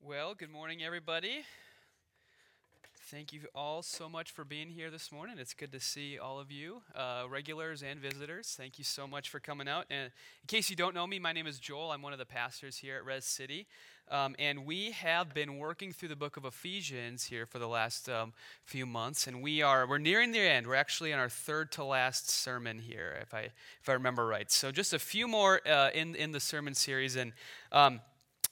Well, good morning, everybody. Thank you all so much for being here this morning. It's good to see all of you, uh, regulars and visitors. Thank you so much for coming out. And in case you don't know me, my name is Joel. I'm one of the pastors here at Res City. Um, and we have been working through the book of Ephesians here for the last um, few months. And we are, we're nearing the end. We're actually in our third to last sermon here, if I, if I remember right. So just a few more uh, in, in the sermon series. And um,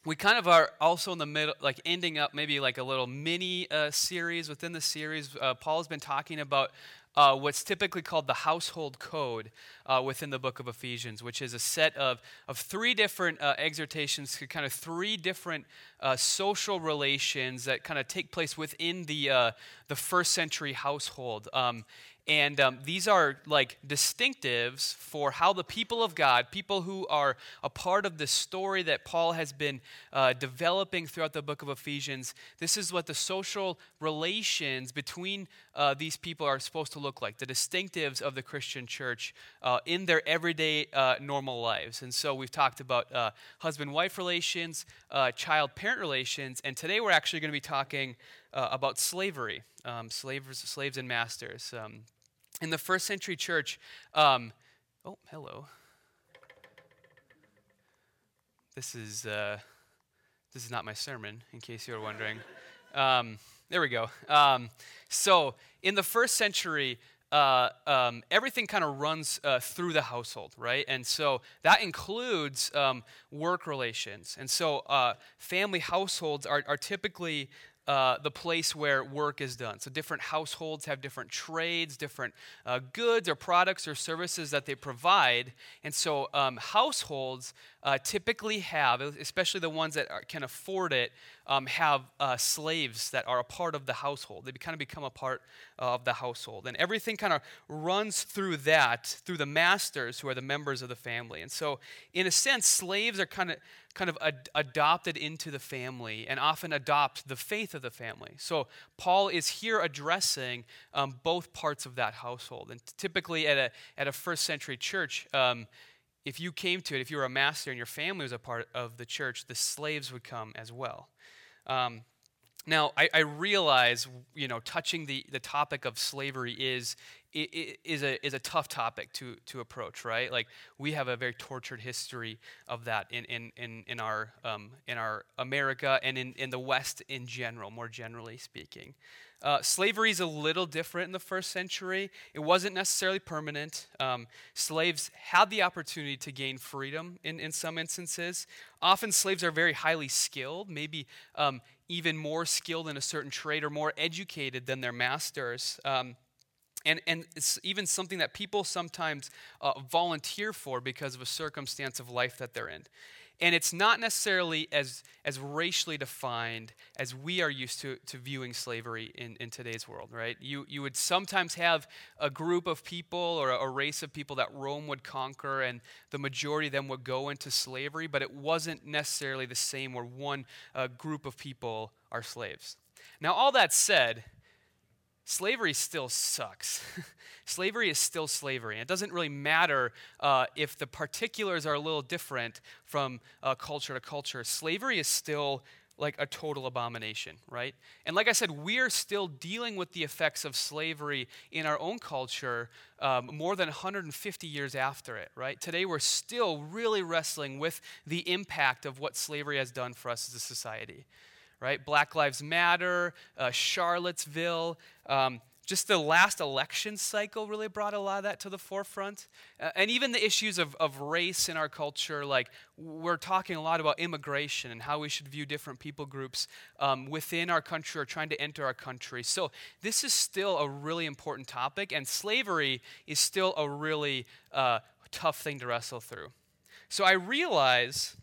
we kind of are also in the middle, like ending up maybe like a little mini uh, series within the series. Uh, Paul has been talking about uh, what's typically called the household code uh, within the book of Ephesians, which is a set of, of three different uh, exhortations to kind of three different uh, social relations that kind of take place within the, the first century household. Um, and um, these are like distinctives for how the people of God, people who are a part of the story that Paul has been uh, developing throughout the book of Ephesians, this is what the social relations between uh, these people are supposed to look like, the distinctives of the Christian church uh, in their everyday uh, normal lives. And so we've talked about uh, husband wife relations, uh, child parent relations, and today we're actually going to be talking about slavery, um, slaves, slaves and masters. Um, in the first century church, um, oh, hello. This is, uh, this is not my sermon, in case you were wondering. Um, there we go. Um, so, in the first century, uh, um, everything kind of runs uh, through the household, right? And so that includes um, work relations. And so uh, family households are, are typically uh, the place where work is done. So, different households have different trades, different uh, goods or products or services that they provide. And so, um, households uh, typically have, especially the ones that are, can afford it, um, have uh, slaves that are a part of the household. They kind of become a part of the household. And everything kind of runs through that, through the masters who are the members of the family. And so, in a sense, slaves are kind of kind of ad- adopted into the family and often adopt the faith of the family. So Paul is here addressing um, both parts of that household. And typically at a, at a first century church, um, if you came to it, if you were a master and your family was a part of the church, the slaves would come as well. Um, now, I, I, realize, you know, touching the, the topic of slavery is, is, a, is a tough topic to, to approach, right? Like, we have a very tortured history of that in, in, in, in, our, um, in our America and in, in the West in general, more generally speaking. Uh, slavery is a little different in the first century. It wasn't necessarily permanent. Um, slaves had the opportunity to gain freedom in, in some instances. Often, slaves are very highly skilled, maybe um, even more skilled in a certain trade or more educated than their masters. Um, and, and it's even something that people sometimes uh, volunteer for because of a circumstance of life that they're in. And it's not necessarily as, as racially defined as we are used to, to viewing slavery in, in today's world, right? You, you would sometimes have a group of people or a, a race of people that Rome would conquer, and the majority of them would go into slavery, but it wasn't necessarily the same where one uh, group of people are slaves. Now, all that said, slavery still sucks. slavery is still slavery. And It doesn't really matter uh, if the particulars are a little different from uh, culture to culture. Slavery is still like a total abomination, right? And like I said, we're still dealing with the effects of slavery in our own culture um, more than 150 years after it, right? Today, we're still really wrestling with the impact of what slavery has done for us as a society right? Black Lives Matter, uh, Charlottesville. Um, just the last election cycle really brought a lot of that to the forefront. Uh, and even the issues of, of race in our culture, like we're talking a lot about immigration and how we should view different people groups um, within our country or trying to enter our country. So, this is still a really important topic, and slavery is still a really uh, tough thing to wrestle through. So, I realize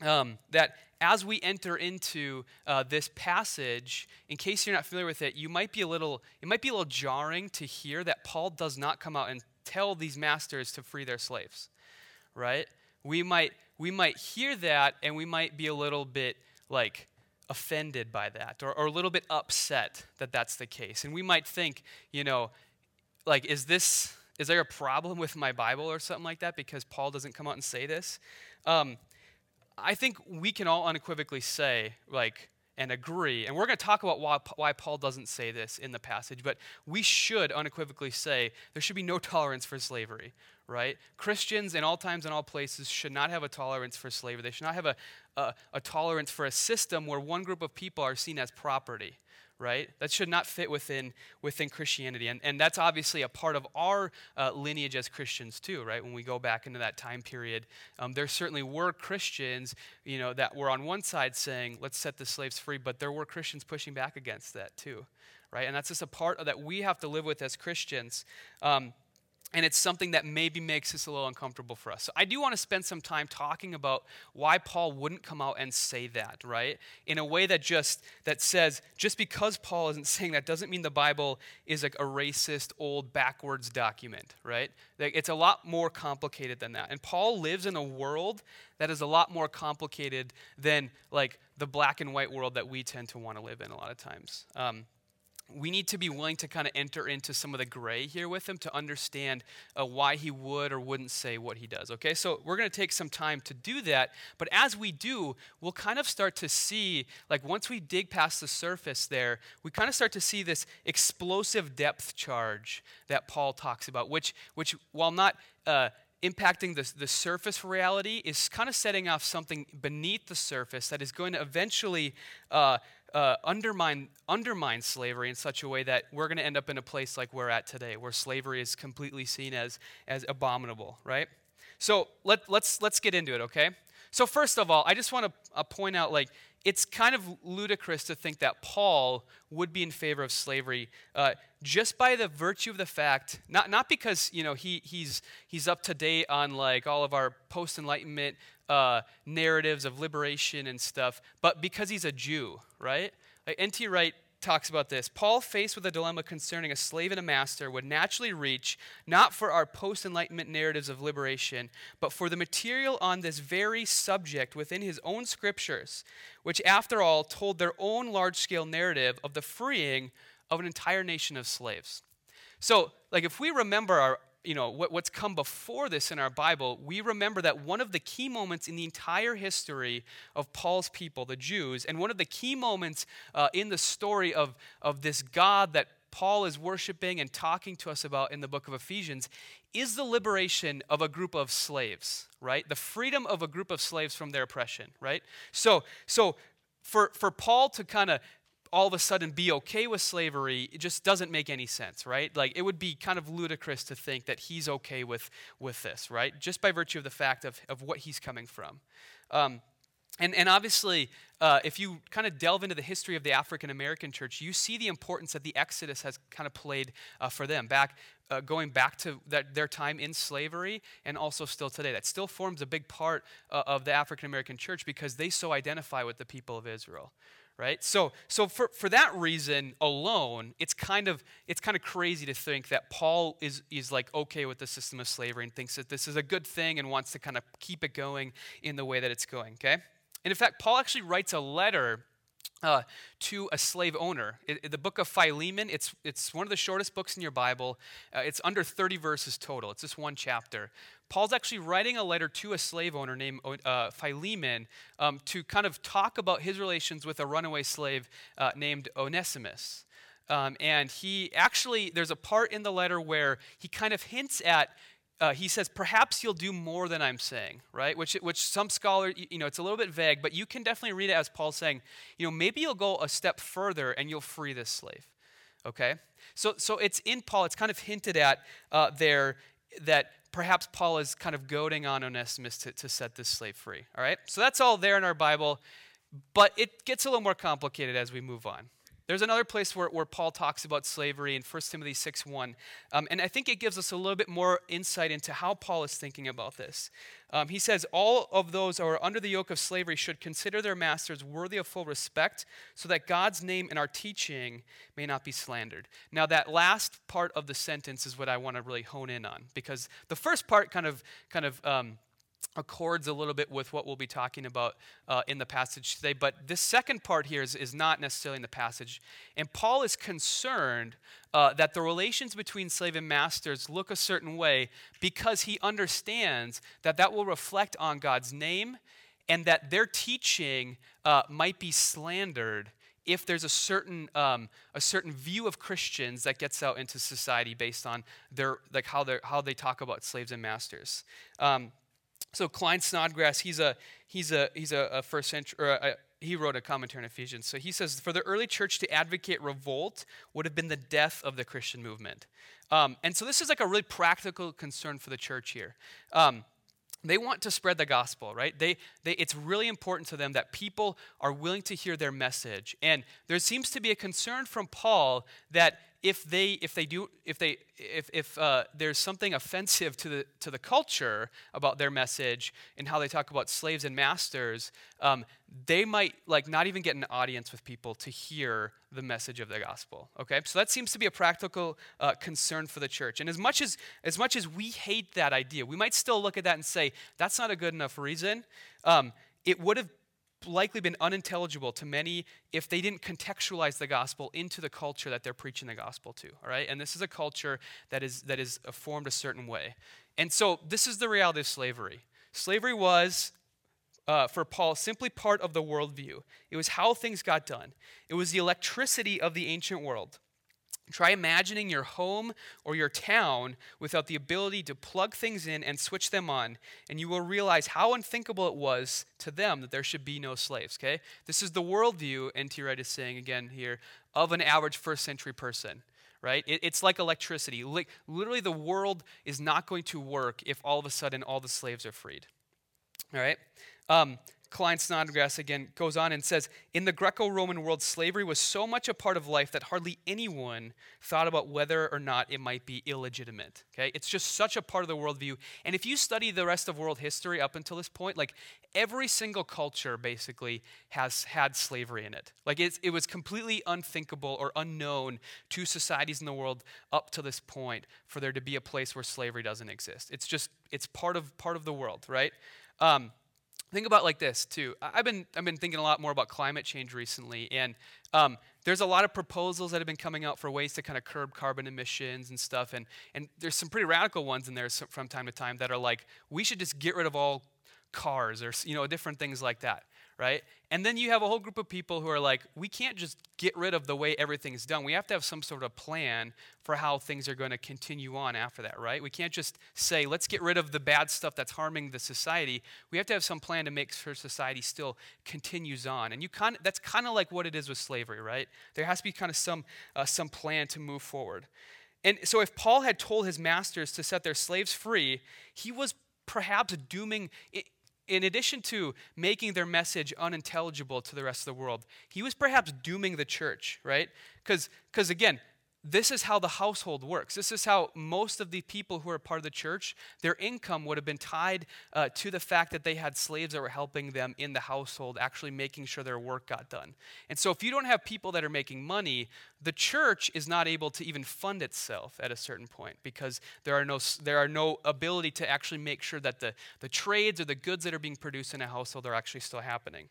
um, that as we enter into uh, this passage, in case you're not familiar with it, you might be a little, it might be a little jarring to hear that Paul does not come out and tell these masters to free their slaves, right? We might, we might hear that and we might be a little bit like offended by that or, or a little bit upset that that's the case. And we might think, you know, like, is this, is there a problem with my Bible or something like that because Paul doesn't come out and say this? Um, I think we can all unequivocally say, like, and agree. And we're going to talk about why, why Paul doesn't say this in the passage, but we should unequivocally say there should be no tolerance for slavery, right? Christians in all times and all places should not have a tolerance for slavery. They should not have a, a, a tolerance for a system where one group of people are seen as property right? That should not fit within, within Christianity. And, and that's obviously a part of our uh, lineage as Christians, too, right? When we go back into that time period, um, there certainly were Christians, you know, that were on one side saying, let's set the slaves free, but there were Christians pushing back against that, too, right? And that's just a part that we have to live with as Christians. Um, and it's something that maybe makes this a little uncomfortable for us. So I do want to spend some time talking about why Paul wouldn't come out and say that, right? In a way that just that says just because Paul isn't saying that doesn't mean the Bible is like a racist old backwards document, right? It's a lot more complicated than that. And Paul lives in a world that is a lot more complicated than like the black and white world that we tend to want to live in a lot of times. Um, we need to be willing to kind of enter into some of the gray here with him to understand uh, why he would or wouldn't say what he does. Okay, so we're going to take some time to do that. But as we do, we'll kind of start to see, like once we dig past the surface there, we kind of start to see this explosive depth charge that Paul talks about, which, which while not uh, impacting the, the surface reality, is kind of setting off something beneath the surface that is going to eventually. Uh, uh, undermine, undermine slavery in such a way that we're going to end up in a place like we're at today, where slavery is completely seen as, as abominable, right? So let, let's, let's get into it, okay? So, first of all, I just want to uh, point out like, it's kind of ludicrous to think that Paul would be in favor of slavery uh, just by the virtue of the fact, not, not because you know he, he's, he's up to date on like all of our post Enlightenment uh, narratives of liberation and stuff, but because he's a Jew, right? Like N.T. Wright talks about this. Paul, faced with a dilemma concerning a slave and a master, would naturally reach not for our post Enlightenment narratives of liberation, but for the material on this very subject within his own scriptures, which, after all, told their own large scale narrative of the freeing of an entire nation of slaves. So, like, if we remember our, you know, what, what's come before this in our Bible, we remember that one of the key moments in the entire history of Paul's people, the Jews, and one of the key moments uh, in the story of, of this God that Paul is worshiping and talking to us about in the book of Ephesians is the liberation of a group of slaves, right? The freedom of a group of slaves from their oppression, right? So, so for, for Paul to kind of all of a sudden be okay with slavery it just doesn't make any sense right? Like it would be kind of ludicrous to think that he's okay with with this right? Just by virtue of the fact of, of what he's coming from. Um, and, and obviously, uh, if you kind of delve into the history of the African American church, you see the importance that the Exodus has kind of played uh, for them, back uh, going back to that, their time in slavery and also still today. That still forms a big part uh, of the African American church because they so identify with the people of Israel right so so for, for that reason alone it's kind of it's kind of crazy to think that paul is is like okay with the system of slavery and thinks that this is a good thing and wants to kind of keep it going in the way that it's going okay and in fact paul actually writes a letter uh, to a slave owner. It, it, the book of Philemon, it's, it's one of the shortest books in your Bible. Uh, it's under 30 verses total, it's just one chapter. Paul's actually writing a letter to a slave owner named uh, Philemon um, to kind of talk about his relations with a runaway slave uh, named Onesimus. Um, and he actually, there's a part in the letter where he kind of hints at uh, he says, perhaps you'll do more than I'm saying, right? Which, which some scholars, you know, it's a little bit vague, but you can definitely read it as Paul saying, you know, maybe you'll go a step further and you'll free this slave, okay? So, so it's in Paul, it's kind of hinted at uh, there that perhaps Paul is kind of goading on Onesimus to, to set this slave free, all right? So that's all there in our Bible, but it gets a little more complicated as we move on. There's another place where, where Paul talks about slavery in 1 Timothy 6 1. Um, and I think it gives us a little bit more insight into how Paul is thinking about this. Um, he says, All of those who are under the yoke of slavery should consider their masters worthy of full respect, so that God's name and our teaching may not be slandered. Now, that last part of the sentence is what I want to really hone in on, because the first part kind of, kind of, um, accords a little bit with what we'll be talking about uh, in the passage today. But this second part here is, is not necessarily in the passage. And Paul is concerned uh, that the relations between slave and masters look a certain way because he understands that that will reflect on God's name and that their teaching uh, might be slandered if there's a certain um, a certain view of Christians that gets out into society based on their like how they how they talk about slaves and masters. Um, so Klyne Snodgrass, he's a he's a he's a, a first century. A, he wrote a commentary on Ephesians. So he says, for the early church to advocate revolt would have been the death of the Christian movement. Um, and so this is like a really practical concern for the church here. Um, they want to spread the gospel, right? They, they, it's really important to them that people are willing to hear their message. And there seems to be a concern from Paul that if they if they do if they if if uh, there's something offensive to the to the culture about their message and how they talk about slaves and masters, um, they might like not even get an audience with people to hear the message of the gospel. Okay, so that seems to be a practical uh, concern for the church. And as much as as much as we hate that idea, we might still look at that and say that's not a good enough reason. Um, it would have likely been unintelligible to many if they didn't contextualize the gospel into the culture that they're preaching the gospel to all right and this is a culture that is that is formed a certain way and so this is the reality of slavery slavery was uh, for Paul, simply part of the worldview. It was how things got done. It was the electricity of the ancient world. Try imagining your home or your town without the ability to plug things in and switch them on, and you will realize how unthinkable it was to them that there should be no slaves, okay? This is the worldview, N.T. Wright is saying again here, of an average first century person, right? It, it's like electricity. Like, literally, the world is not going to work if all of a sudden all the slaves are freed, all right? Um, Klyne Snodgrass again goes on and says In the Greco Roman world, slavery was so much a part of life that hardly anyone thought about whether or not it might be illegitimate. Okay? It's just such a part of the worldview. And if you study the rest of world history up until this point, like every single culture basically has had slavery in it. Like it was completely unthinkable or unknown to societies in the world up to this point for there to be a place where slavery doesn't exist. It's just, it's part of, part of the world, right? Um, think about like this too. I've been i've been thinking a lot more about climate change recently and um, there's a lot of proposals that have been coming out for ways to kind of curb carbon emissions and stuff and and there's some pretty radical ones in there from time to time that are like we should just get rid of all cars or you know different things like that right? And then you have a whole group of people who are like, we can't just get rid of the way everything's done. We have to have some sort of plan for how things are going to continue on after that, right? We can't just say, let's get rid of the bad stuff that's harming the society. We have to have some plan to make sure society still continues on. And you kind of, that's kind of like what it is with slavery, right? There has to be kind of some, uh, some plan to move forward. And so if Paul had told his masters to set their slaves free, he was perhaps dooming in addition to making their message unintelligible to the rest of the world, he was perhaps dooming the church, right? Because, again, this is how the household works. This is how most of the people who are part of the church, their income would have been tied uh, to the fact that they had slaves that were helping them in the household, actually making sure their work got done. And so, if you don't have people that are making money, the church is not able to even fund itself at a certain point because there are no, there are no ability to actually make sure that the, the trades or the goods that are being produced in a household are actually still happening.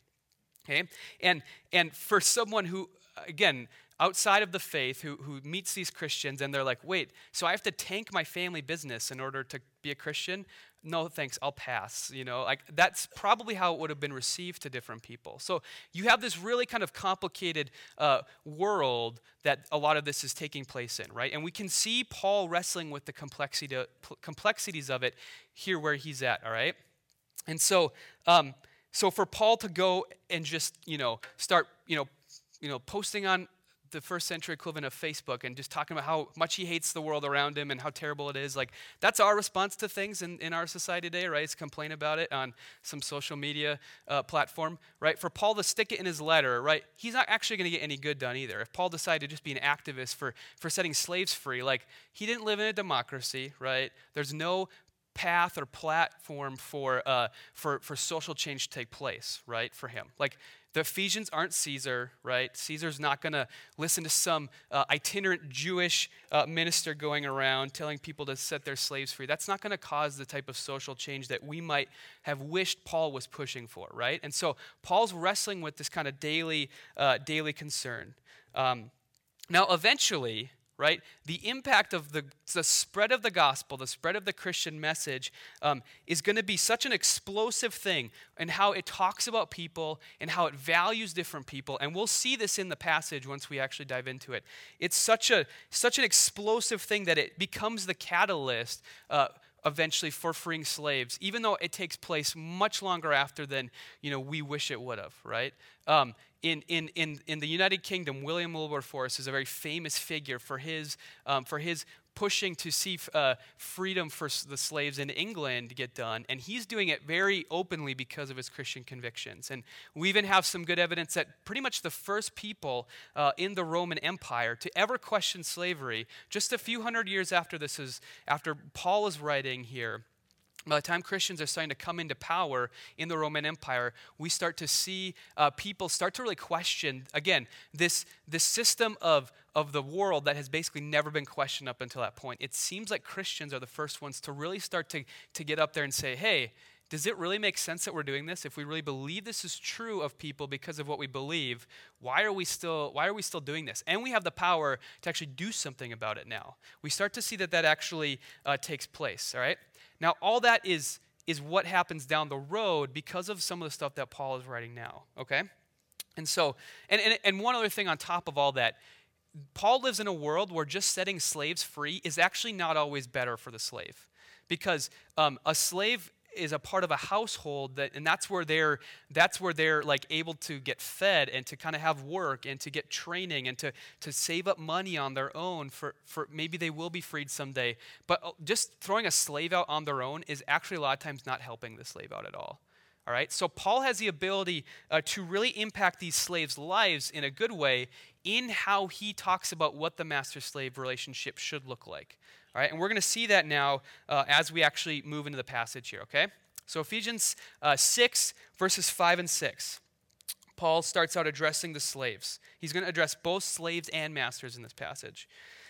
Okay? And, and for someone who, again, outside of the faith who, who meets these Christians and they're like, wait, so I have to tank my family business in order to be a Christian? No, thanks, I'll pass. You know, like that's probably how it would have been received to different people. So you have this really kind of complicated uh, world that a lot of this is taking place in, right? And we can see Paul wrestling with the complexity complexities of it here where he's at, all right? And so, um, so for Paul to go and just, you know, start, you know, you know, posting on the first century equivalent of Facebook and just talking about how much he hates the world around him and how terrible it is. Like, that's our response to things in, in our society today, right? Is complain about it on some social media uh, platform, right? For Paul to stick it in his letter, right? He's not actually going to get any good done either. If Paul decided to just be an activist for, for setting slaves free, like, he didn't live in a democracy, right? There's no path or platform for, uh, for, for social change to take place, right, for him. Like, the Ephesians aren't Caesar, right? Caesar's not going to listen to some uh, itinerant Jewish uh, minister going around telling people to set their slaves free. That's not going to cause the type of social change that we might have wished Paul was pushing for, right? And so Paul's wrestling with this kind of daily, uh, daily concern. Um, now, eventually, right? The impact of the, the spread of the gospel, the spread of the Christian message, um, is going to be such an explosive thing and how it talks about people and how it values different people. And we'll see this in the passage once we actually dive into it. It's such, a, such an explosive thing that it becomes the catalyst. Uh, eventually for freeing slaves, even though it takes place much longer after than you know we wish it would have, right? Um, in, in, in, in the United Kingdom, William Wilberforce is a very famous figure for his, um, for his pushing to see uh, freedom for the slaves in England get done. And he's doing it very openly because of his Christian convictions. And we even have some good evidence that pretty much the first people uh, in the Roman Empire to ever question slavery, just a few hundred years after this is, after Paul is writing here, by the time Christians are starting to come into power in the Roman Empire, we start to see uh, people start to really question, again, this, this system of, of the world that has basically never been questioned up until that point. It seems like Christians are the first ones to really start to, to get up there and say, hey, does it really make sense that we're doing this? If we really believe this is true of people because of what we believe, why are we still why are we still doing this? And we have the power to actually do something about it now. We start to see that that actually uh, takes place. All right. Now, all that is, is what happens down the road because of some of the stuff that Paul is writing now, okay? And so, and, and, and one other thing on top of all that, Paul lives in a world where just setting slaves free is actually not always better for the slave. Because um, a slave is a part of a household that and that's where they're that's where they're like able to get fed and to kind of have work and to get training and to to save up money on their own for for maybe they will be freed someday. But uh, just throwing a slave out on their own is actually a lot of times not helping the slave out at all. All right? So paul has the ability uh, to really impact these slaves lives in a good way in how he talks about what the master slave relationship should look like all right, and we're going to see that now uh, as we actually move into the passage here, okay? So, Ephesians uh, 6, verses 5 and 6. Paul starts out addressing the slaves. He's going to address both slaves and masters in this passage.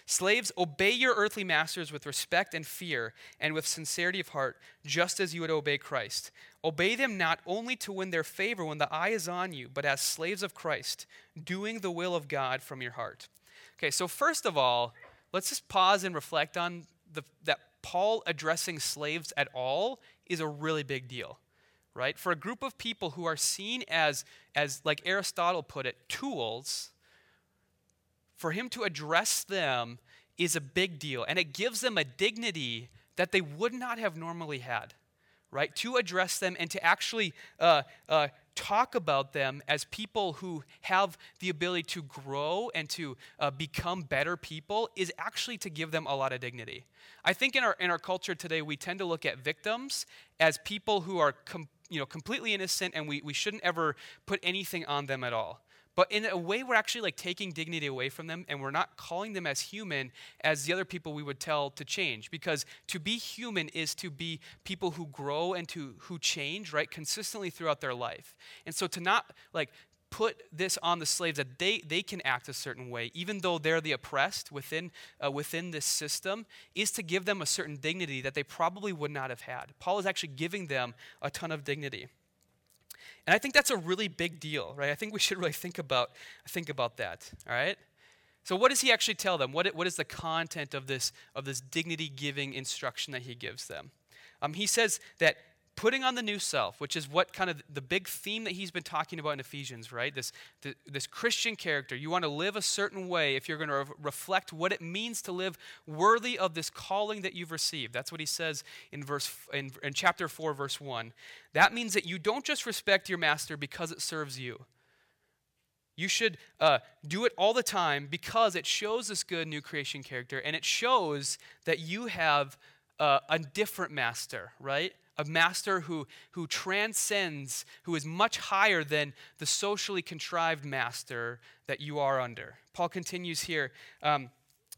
Slaves, obey your earthly masters with respect and fear and with sincerity of heart, just as you would obey Christ. Obey them not only to win their favor when the eye is on you, but as slaves of Christ, doing the will of God from your heart. Okay, so first of all, let's just pause and reflect on the, that Paul addressing slaves at all is a really big deal, right? For a group of people who are seen as, as like Aristotle put it, tools, for him to address them is a big deal. And it gives them a dignity that they would not have normally had, right? To address them and to actually uh, uh, talk about them as people who have the ability to grow and to uh, become better people is actually to give them a lot of dignity. I think in our, in our culture today, we tend to look at victims as people who are com- you know, completely innocent and we, we shouldn't ever put anything on them at all. But in a way, we're actually like taking dignity away from them and we're not calling them as human as the other people we would tell to change. Because to be human is to be people who grow and to who change, right, consistently throughout their life. And so to not like put this on the slaves that they, they can act a certain way, even though they're the oppressed within, uh, within this system, is to give them a certain dignity that they probably would not have had. Paul is actually giving them a ton of dignity. And I think that's a really big deal, right? I think we should really think about, think about that, all right? So what does he actually tell them? What, what is the content of this, of this dignity-giving instruction that he gives them? Um, he says that putting on the new self, which is what kind of the big theme that he's been talking about in Ephesians, right? This, this Christian character. You want to live a certain way if you're going to re- reflect what it means to live worthy of this calling that you've received. That's what he says in, verse, in, in chapter 4, verse 1. That means that you don't just respect your master because it serves you. You should uh, do it all the time because it shows this good new creation character and it shows that you have uh, a different master, right? A master who, who transcends, who is much higher than the socially contrived master that you are under. Paul continues here. Um,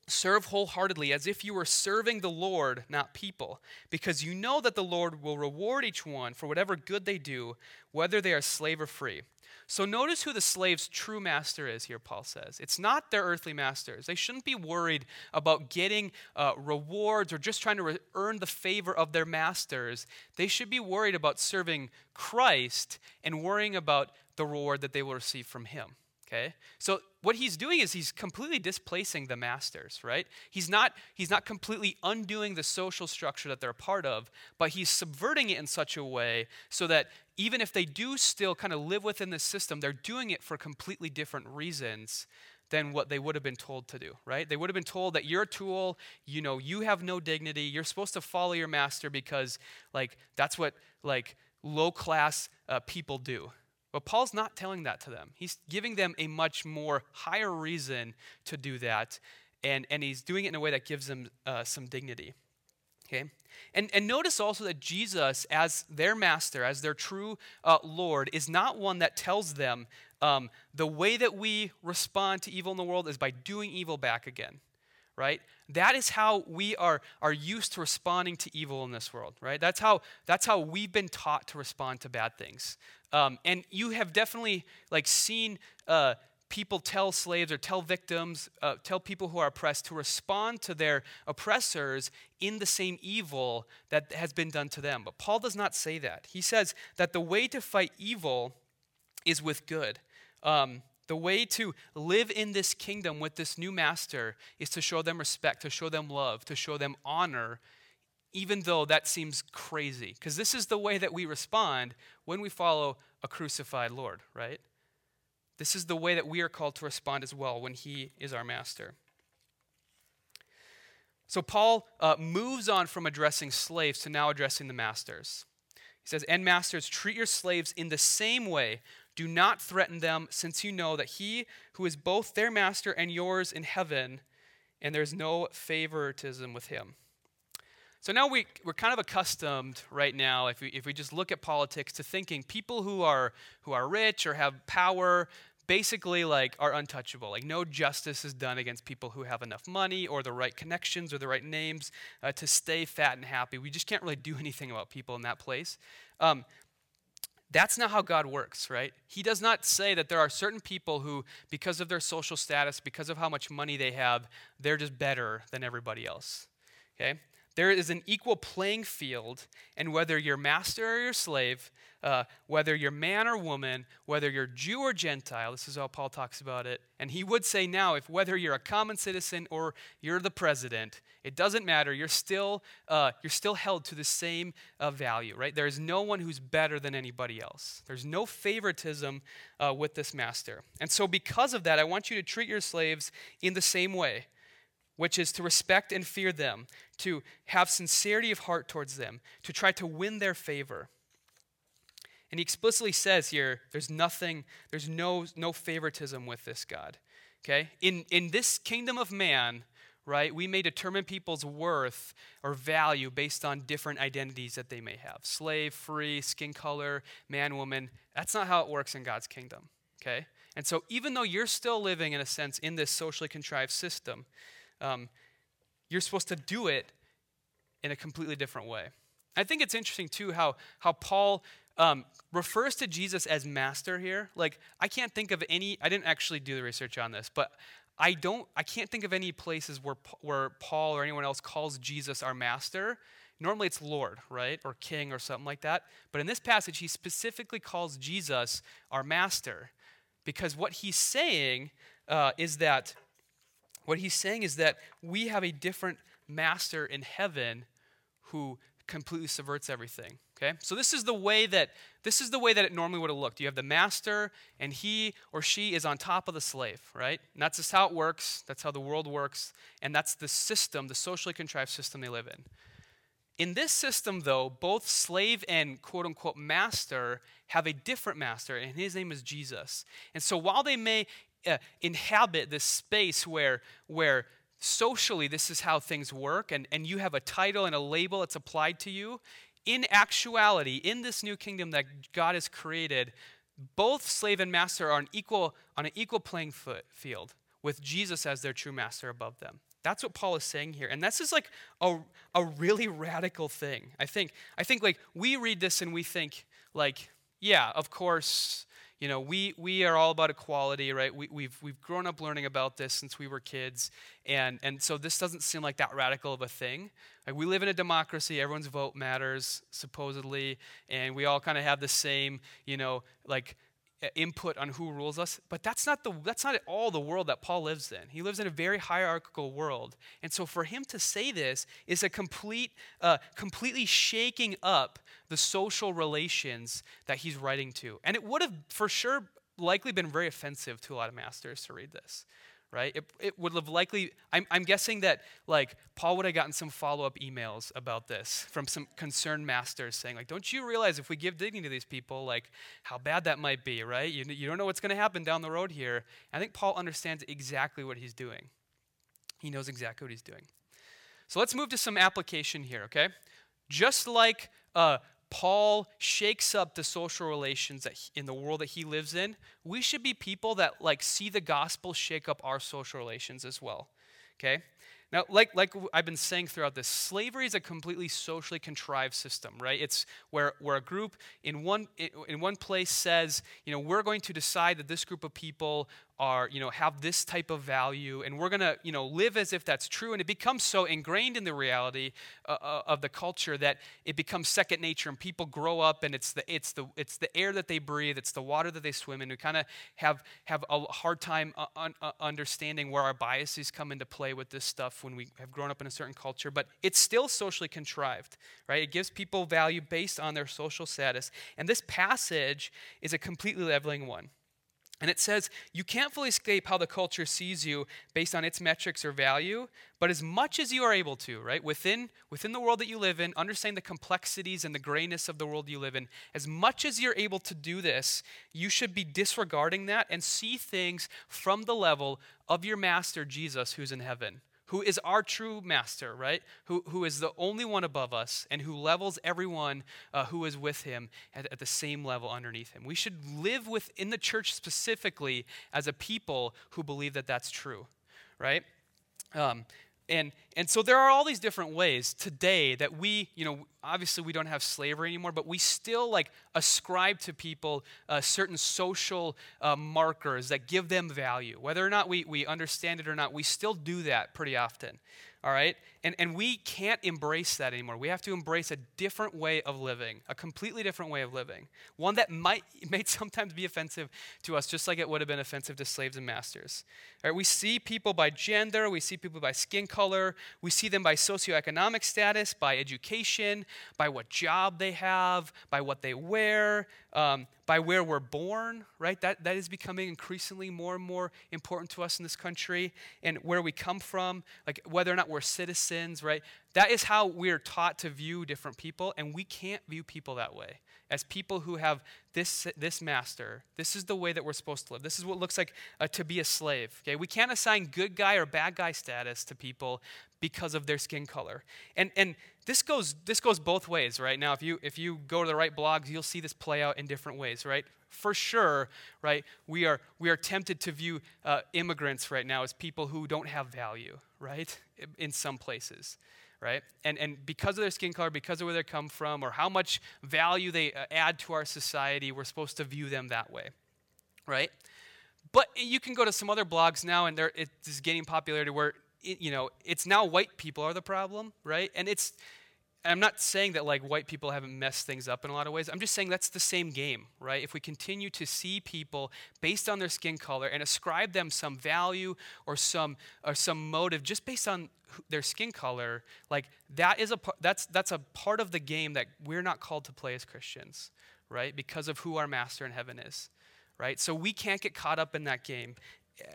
Serve wholeheartedly as if you were serving the Lord, not people, because you know that the Lord will reward each one for whatever good they do, whether they are slave or free. So notice who the slave's true master is here, Paul says. It's not their earthly masters. They shouldn't be worried about getting uh, rewards or just trying to re- earn the favor of their masters. They should be worried about serving Christ and worrying about the reward that they will receive from him. Okay? So what he's doing is he's completely displacing the masters, right? He's not he's not completely undoing the social structure that they're a part of, but he's subverting it in such a way so that even if they do still kind of live within the system, they're doing it for completely different reasons than what they would have been told to do, right? They would have been told that you're a tool, you know, you have no dignity, you're supposed to follow your master because like that's what like low class uh, people do but Paul's not telling that to them. He's giving them a much more higher reason to do that, and, and he's doing it in a way that gives them uh, some dignity. Okay? And, and notice also that Jesus, as their master, as their true uh, Lord, is not one that tells them um, the way that we respond to evil in the world is by doing evil back again right? That is how we are, are used to responding to evil in this world, right? That's how, that's how we've been taught to respond to bad things. Um, and you have definitely like seen uh, people tell slaves or tell victims, uh, tell people who are oppressed to respond to their oppressors in the same evil that has been done to them. But Paul does not say that. He says that the way to fight evil is with good. Um, the way to live in this kingdom with this new master is to show them respect, to show them love, to show them honor, even though that seems crazy. Because this is the way that we respond when we follow a crucified Lord, right? This is the way that we are called to respond as well when he is our master. So Paul uh, moves on from addressing slaves to now addressing the masters. He says, And masters, treat your slaves in the same way do not threaten them, since you know that he who is both their master and yours in heaven, and there's no favoritism with him. So now we, we're kind of accustomed right now, if we, if we just look at politics, to thinking people who are, who are rich or have power basically like are untouchable. Like no justice is done against people who have enough money or the right connections or the right names uh, to stay fat and happy. We just can't really do anything about people in that place. Um, that's not how God works, right? He does not say that there are certain people who, because of their social status, because of how much money they have, they're just better than everybody else. Okay? There is an equal playing field, and whether you're master or you're slave, uh, whether you're man or woman, whether you're Jew or Gentile, this is how Paul talks about it. And he would say now, if whether you're a common citizen or you're the president, it doesn't matter. You're still, uh, you're still held to the same uh, value, right? There is no one who's better than anybody else. There's no favoritism uh, with this master. And so, because of that, I want you to treat your slaves in the same way which is to respect and fear them, to have sincerity of heart towards them, to try to win their favor. And he explicitly says here there's nothing, there's no, no favoritism with this God. Okay? In, in this kingdom of man, right, we may determine people's worth or value based on different identities that they may have slave, free, skin color, man, woman. That's not how it works in God's kingdom. Okay? And so, even though you're still living, in a sense, in this socially contrived system, um, you're supposed to do it in a completely different way. I think it's interesting, too, how, how Paul um, refers to Jesus as master here. Like, I can't think of any, I didn't actually do the research on this, but I don't, I can't think of any places where, where Paul or anyone else calls Jesus our master. Normally it's Lord, right? Or King or something like that. But in this passage, he specifically calls Jesus our master because what he's saying uh, is that what he's saying is that we have a different master in heaven who completely subverts everything. Okay? So this is the way that this is the way that it normally would have looked. You have the master and he or she is on top of the slave, right? And that's just how it works. That's how the world works, and that's the system, the socially contrived system they live in. In this system, though, both slave and quote unquote master have a different master, and his name is Jesus. And so while they may uh, inhabit this space where, where socially this is how things work and, and you have a title and a label that's applied to you. In actuality, in this new kingdom that God has created, both slave and master are on, equal, on an equal playing foot, field with Jesus as their true master above them. That's what Paul is saying here. And this is like a, a really radical thing. I think, I think like we read this and we think like, yeah, of course, you know, we, we are all about equality, right? We, we've, we've grown up learning about this since we were kids. And, and so this doesn't seem like that radical of a thing. Like we live in a democracy, everyone's vote matters, supposedly, and we all kind of have the same, you know, like input on who rules us but that's not the that's not at all the world that paul lives in. He lives in a very hierarchical world. And so for him to say this is a complete uh, completely shaking up the social relations that he's writing to. And it would have for sure likely been very offensive to a lot of masters to read this right? It, it would have likely, I'm, I'm guessing that like Paul would have gotten some follow-up emails about this from some concerned masters saying like, don't you realize if we give dignity to these people, like how bad that might be, right? You, you don't know what's going to happen down the road here. I think Paul understands exactly what he's doing. He knows exactly what he's doing. So let's move to some application here, okay? Just like uh, Paul shakes up the social relations that he, in the world that he lives in, we should be people that like see the gospel shake up our social relations as well. Okay? Now, like, like I've been saying throughout this, slavery is a completely socially contrived system, right? It's where, where a group in one, in one place says, you know, we're going to decide that this group of people are, you know, have this type of value, and we're going to, you know, live as if that's true. And it becomes so ingrained in the reality uh, uh, of the culture that it becomes second nature, and people grow up, and it's the, it's the, it's the air that they breathe, it's the water that they swim in. We kind of have, have a hard time uh, un- uh, understanding where our biases come into play with this stuff when we have grown up in a certain culture, but it's still socially contrived, right? It gives people value based on their social status. And this passage is a completely leveling one. And it says, you can't fully escape how the culture sees you based on its metrics or value, but as much as you are able to, right, within, within the world that you live in, understand the complexities and the grayness of the world you live in, as much as you're able to do this, you should be disregarding that and see things from the level of your master, Jesus, who's in heaven who is our true master, right? Who, who is the only one above us and who levels everyone uh, who is with him at, at the same level underneath him. We should live within the church specifically as a people who believe that that's true, right? Um, and and so there are all these different ways today that we you know obviously we don't have slavery anymore but we still like ascribe to people uh, certain social uh, markers that give them value whether or not we, we understand it or not we still do that pretty often all right? And, and we can't embrace that anymore. We have to embrace a different way of living, a completely different way of living. One that might, may sometimes be offensive to us, just like it would have been offensive to slaves and masters. Right? We see people by gender, we see people by skin color, we see them by socioeconomic status, by education, by what job they have, by what they wear, um, by where we're born, right? That, that is becoming increasingly more and more important to us in this country, and where we come from, like whether or not we're citizens, right? That is how we're taught to view different people, and we can't view people that way. As people who have this, this master, this is the way that we're supposed to live. This is what looks like uh, to be a slave. Okay, we can't assign good guy or bad guy status to people because of their skin color. And and this goes this goes both ways, right? Now, if you if you go to the right blogs, you'll see this play out in different ways, right? For sure, right? We are we are tempted to view uh, immigrants right now as people who don't have value, right? In some places right? And, and because of their skin color, because of where they come from, or how much value they uh, add to our society, we're supposed to view them that way, right? But you can go to some other blogs now, and it's gaining popularity where it, you know it's now white people are the problem, right? And it's I'm not saying that like white people haven't messed things up in a lot of ways. I'm just saying that's the same game, right? If we continue to see people based on their skin color and ascribe them some value or some or some motive just based on their skin color, like that is a that's that's a part of the game that we're not called to play as Christians, right? Because of who our master in heaven is, right? So we can't get caught up in that game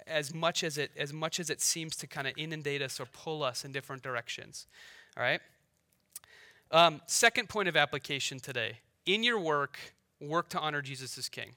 as much as it as much as it seems to kind of inundate us or pull us in different directions. All right? Um, second point of application today in your work, work to honor Jesus as King.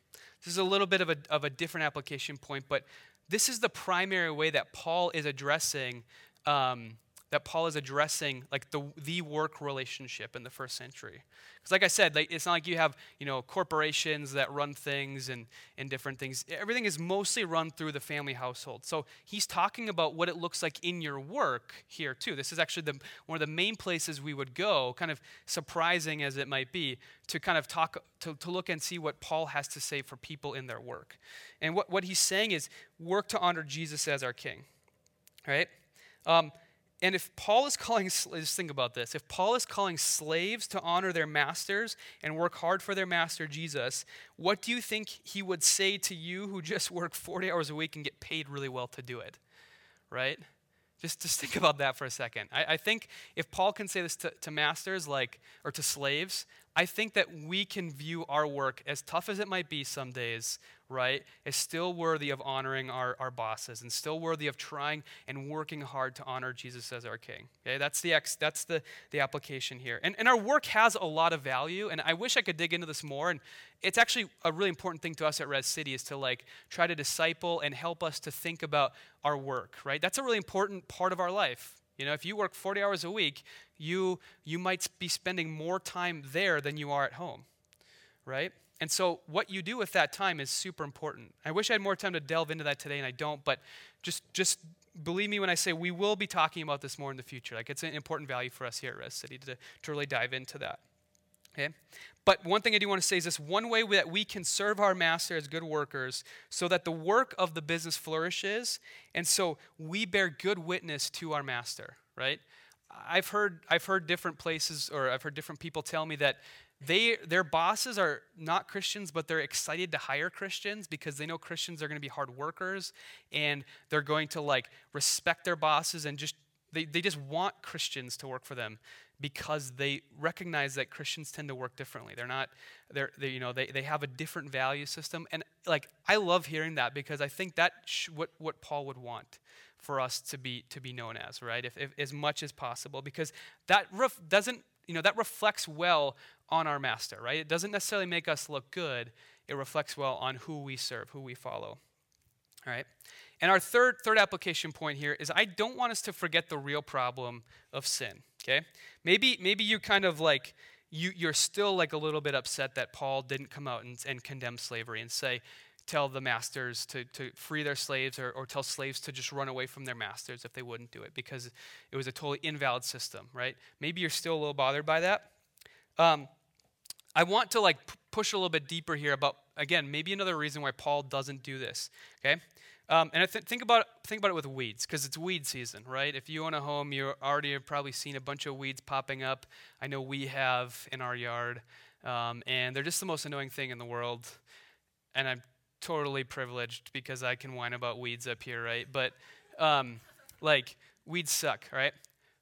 This is a little bit of a, of a different application point, but this is the primary way that Paul is addressing um, that Paul is addressing like the, the work relationship in the first century. Because like I said, like, it's not like you have you know corporations that run things and, and different things. Everything is mostly run through the family household. So he's talking about what it looks like in your work here too. This is actually the, one of the main places we would go, kind of surprising as it might be, to kind of talk, to, to look and see what Paul has to say for people in their work. And what, what he's saying is work to honor Jesus as our king. Right? Um, and if Paul is calling, just think about this. If Paul is calling slaves to honor their masters and work hard for their master, Jesus, what do you think he would say to you who just work 40 hours a week and get paid really well to do it? Right? Just, just think about that for a second. I, I think if Paul can say this to, to masters, like, or to slaves, I think that we can view our work, as tough as it might be some days, right, as still worthy of honoring our, our bosses and still worthy of trying and working hard to honor Jesus as our king. Okay, that's the ex, that's the, the application here. And, and our work has a lot of value, and I wish I could dig into this more. And it's actually a really important thing to us at Res City is to like try to disciple and help us to think about our work, right? That's a really important part of our life. You know, if you work 40 hours a week, you, you might be spending more time there than you are at home, right? And so, what you do with that time is super important. I wish I had more time to delve into that today, and I don't, but just, just believe me when I say we will be talking about this more in the future. Like, it's an important value for us here at Res City to, to really dive into that. Okay? But one thing I do want to say is this one way that we can serve our master as good workers so that the work of the business flourishes and so we bear good witness to our master, right? I've heard I've heard different places or I've heard different people tell me that they their bosses are not Christians, but they're excited to hire Christians because they know Christians are going to be hard workers and they're going to like respect their bosses and just they, they just want Christians to work for them because they recognize that Christians tend to work differently. They're not, they're, they, you know, they, they have a different value system. And like, I love hearing that because I think that's what, what Paul would want for us to be, to be known as, right? If, if as much as possible, because that ref, doesn't, you know, that reflects well on our master, right? It doesn't necessarily make us look good. It reflects well on who we serve, who we follow. All right? And our third, third application point here is I don't want us to forget the real problem of sin. Okay? Maybe, maybe you kind of like, you, you're still like a little bit upset that Paul didn't come out and, and condemn slavery and say, tell the masters to, to free their slaves or, or tell slaves to just run away from their masters if they wouldn't do it because it was a totally invalid system, right? Maybe you're still a little bothered by that. Um, I want to like p- push a little bit deeper here about, again, maybe another reason why Paul doesn't do this, okay? Um, and I th- think about think about it with weeds because it's weed season, right? If you own a home, you already have probably seen a bunch of weeds popping up. I know we have in our yard, um, and they're just the most annoying thing in the world. And I'm totally privileged because I can whine about weeds up here, right? But um, like weeds suck, right?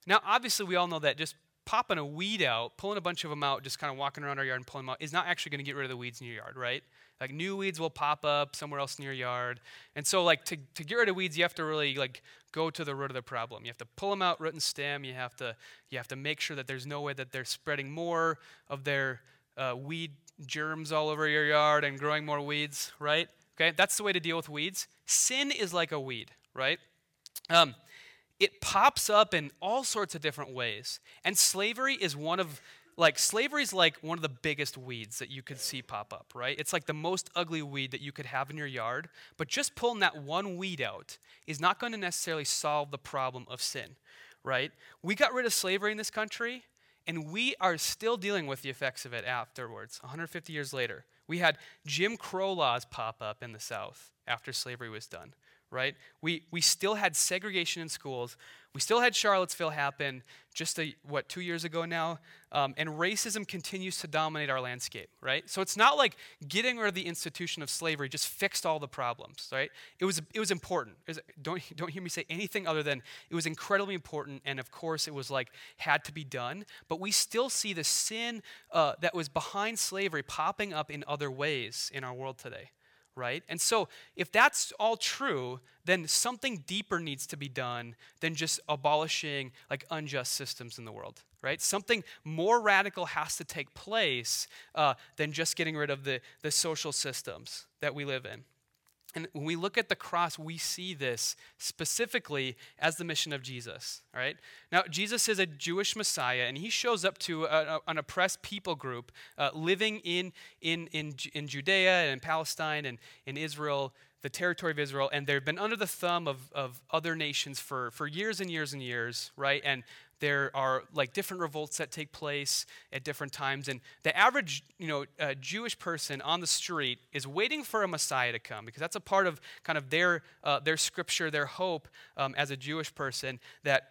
Now, obviously, we all know that just popping a weed out, pulling a bunch of them out, just kind of walking around our yard and pulling them out, is not actually going to get rid of the weeds in your yard, right? Like new weeds will pop up somewhere else in your yard. And so like to, to get rid of weeds, you have to really like go to the root of the problem. You have to pull them out root and stem. You have to you have to make sure that there's no way that they're spreading more of their uh, weed germs all over your yard and growing more weeds, right? Okay, that's the way to deal with weeds. Sin is like a weed, right? Um, it pops up in all sorts of different ways. And slavery is one of like slavery is like one of the biggest weeds that you could see pop up, right? It's like the most ugly weed that you could have in your yard, but just pulling that one weed out is not going to necessarily solve the problem of sin, right? We got rid of slavery in this country, and we are still dealing with the effects of it afterwards, 150 years later. We had Jim Crow laws pop up in the South after slavery was done, right? We, we still had segregation in schools. We still had Charlottesville happen just a, what two years ago now, um, and racism continues to dominate our landscape, right? So it's not like getting rid of the institution of slavery just fixed all the problems, right? It was it was important. It was, don't don't hear me say anything other than it was incredibly important, and of course it was like had to be done. But we still see the sin uh, that was behind slavery popping up in other ways in our world today right? And so, if that's all true, then something deeper needs to be done than just abolishing like unjust systems in the world, right? Something more radical has to take place uh, than just getting rid of the, the social systems that we live in. And when we look at the cross, we see this specifically as the mission of Jesus, right? Now, Jesus is a Jewish Messiah, and he shows up to a, a, an oppressed people group uh, living in, in, in, in Judea and in Palestine and in Israel, the territory of Israel, and they've been under the thumb of, of other nations for, for years and years and years, right? And there are like different revolts that take place at different times and the average you know uh, jewish person on the street is waiting for a messiah to come because that's a part of kind of their uh, their scripture their hope um, as a jewish person that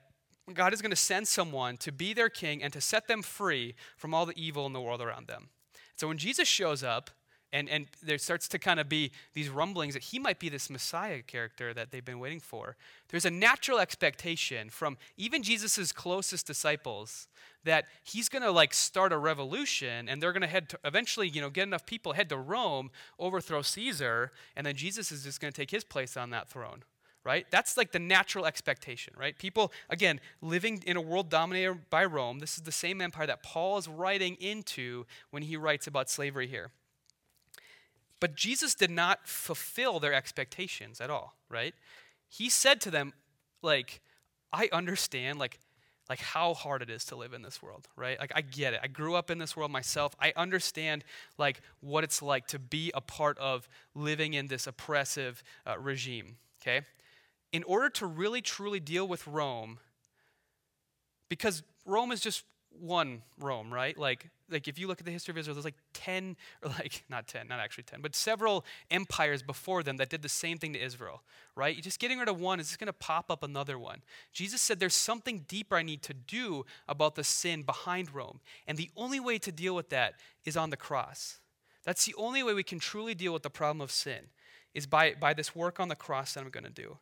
God is going to send someone to be their king and to set them free from all the evil in the world around them. So when Jesus shows up, and, and there starts to kind of be these rumblings that he might be this Messiah character that they've been waiting for. There's a natural expectation from even Jesus' closest disciples that he's going to like start a revolution and they're going to head to eventually, you know, get enough people head to Rome, overthrow Caesar, and then Jesus is just going to take his place on that throne right? That's like the natural expectation, right? People, again, living in a world dominated by Rome, this is the same empire that Paul is writing into when he writes about slavery here. But Jesus did not fulfill their expectations at all, right? He said to them, like, I understand, like, like how hard it is to live in this world, right? Like I get it. I grew up in this world myself. I understand like what it's like to be a part of living in this oppressive uh, regime, okay? In order to really truly deal with Rome because Rome is just one Rome, right? Like like if you look at the history of Israel, there's like 10, or like, not 10, not actually 10, but several empires before them that did the same thing to Israel, right? You're just getting rid of one is just going to pop up another one. Jesus said, There's something deeper I need to do about the sin behind Rome. And the only way to deal with that is on the cross. That's the only way we can truly deal with the problem of sin, is by, by this work on the cross that I'm going to do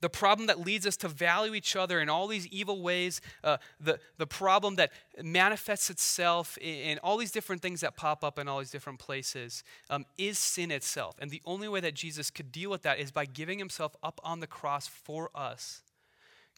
the problem that leads us to value each other in all these evil ways, uh, the, the problem that manifests itself in, in, all these different things that pop up in all these different places, um, is sin itself. And the only way that Jesus could deal with that is by giving himself up on the cross for us,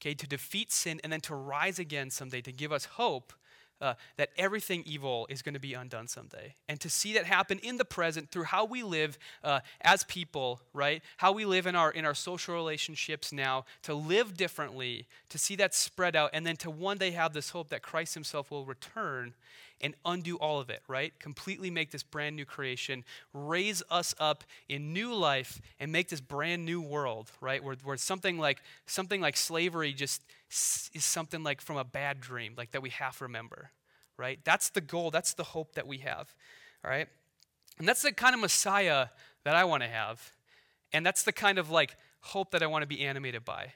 okay, to defeat sin and then to rise again someday to give us hope uh, that everything evil is going to be undone someday. And to see that happen in the present through how we live uh, as people, right? How we live in our, in our social relationships now, to live differently, to see that spread out, and then to one day have this hope that Christ himself will return and undo all of it, right? Completely make this brand new creation, raise us up in new life, and make this brand new world, right? Where, where something like something like slavery just is something like from a bad dream, like that we half remember, right? That's the goal, that's the hope that we have, right? And that's the kind of Messiah that I want to have. And that's the kind of like hope that I want to be animated by.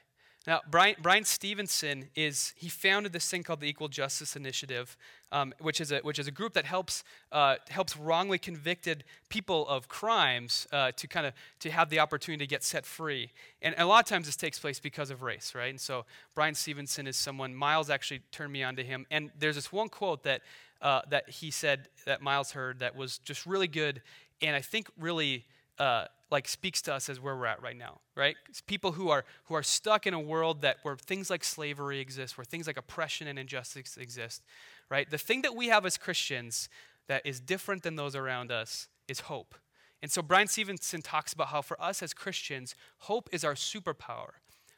Now, Brian, Bryan Stevenson is, he founded this thing called the Equal Justice Initiative, um, which, is a, which is a group that helps, uh, helps wrongly convicted people of crimes uh, to kind of, to have the opportunity to get set free. And a lot of times this takes place because of race, right? And so Bryan Stevenson is someone, Miles actually turned me on to him. And there's this one quote that, uh, that he said, that Miles heard, that was just really good, and I think really uh, like speaks to us as where we're at right now, right? It's people who are who are stuck in a world that where things like slavery exist, where things like oppression and injustice exist, right? The thing that we have as Christians that is different than those around us is hope. And so Bryan Stevenson talks about how for us as Christians, hope is our superpower.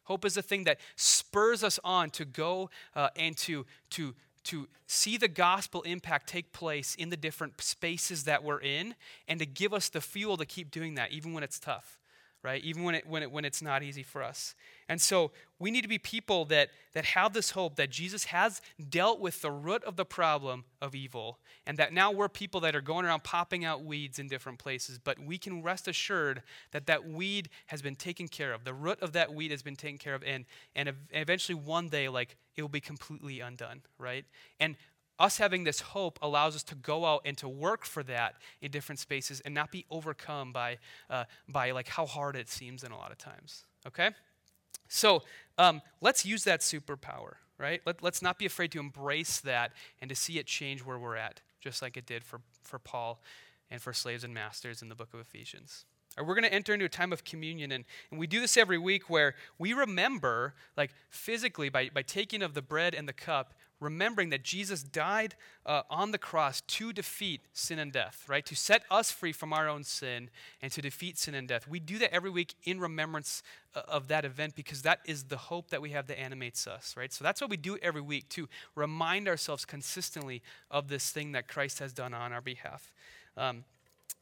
Hope is the thing that spurs us on to go uh, and to, to, to see the gospel impact take place in the different spaces that we're in and to give us the fuel to keep doing that even when it's tough right even when, it, when, it, when it's not easy for us and so we need to be people that, that have this hope that Jesus has dealt with the root of the problem of evil, and that now we're people that are going around popping out weeds in different places, but we can rest assured that that weed has been taken care of. The root of that weed has been taken care of, and, and eventually one day, like, it will be completely undone, right? And us having this hope allows us to go out and to work for that in different spaces and not be overcome by, uh, by like how hard it seems in a lot of times okay so um, let's use that superpower, right? Let, let's not be afraid to embrace that and to see it change where we're at, just like it did for, for Paul and for slaves and masters in the book of Ephesians. We're going to enter into a time of communion, and, and we do this every week where we remember, like physically, by, by taking of the bread and the cup, remembering that Jesus died uh, on the cross to defeat sin and death, right? To set us free from our own sin and to defeat sin and death. We do that every week in remembrance uh, of that event because that is the hope that we have that animates us, right? So that's what we do every week to remind ourselves consistently of this thing that Christ has done on our behalf. Um,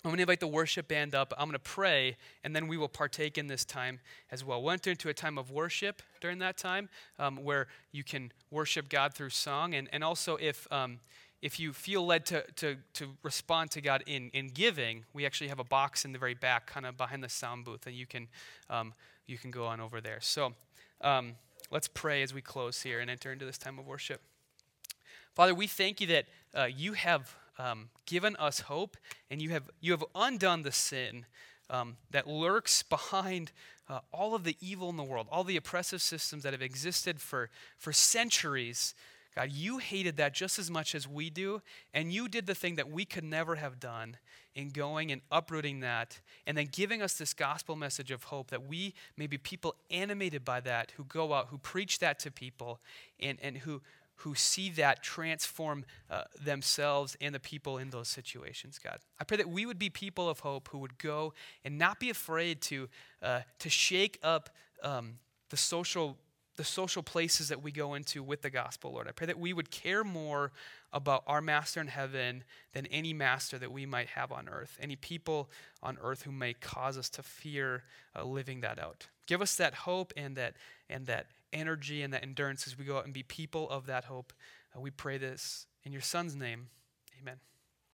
I'm going to invite the worship band up. I'm going to pray, and then we will partake in this time as well. We'll enter into a time of worship during that time um, where you can worship God through song. And, and also, if, um, if you feel led to, to, to respond to God in, in giving, we actually have a box in the very back, kind of behind the sound booth, and you can, um, you can go on over there. So, um, Let's pray as we close here and enter into this time of worship. Father, we thank you that uh, you have um, given us hope and you have, you have undone the sin um, that lurks behind uh, all of the evil in the world, all the oppressive systems that have existed for, for centuries. God, you hated that just as much as we do, and you did the thing that we could never have done in going and uprooting that, and then giving us this gospel message of hope that we may be people animated by that, who go out, who preach that to people, and, and who, who see that transform uh, themselves and the people in those situations, God. I pray that we would be people of hope who would go and not be afraid to, uh, to shake up um, the social the social places that we go into with the gospel, Lord. I pray that we would care more about our master in heaven than any master that we might have on earth, any people on earth who may cause us to fear uh, living that out. Give us that hope and that and that energy and that endurance as we go out and be people of that hope. Uh, we pray this in your son's name. Amen.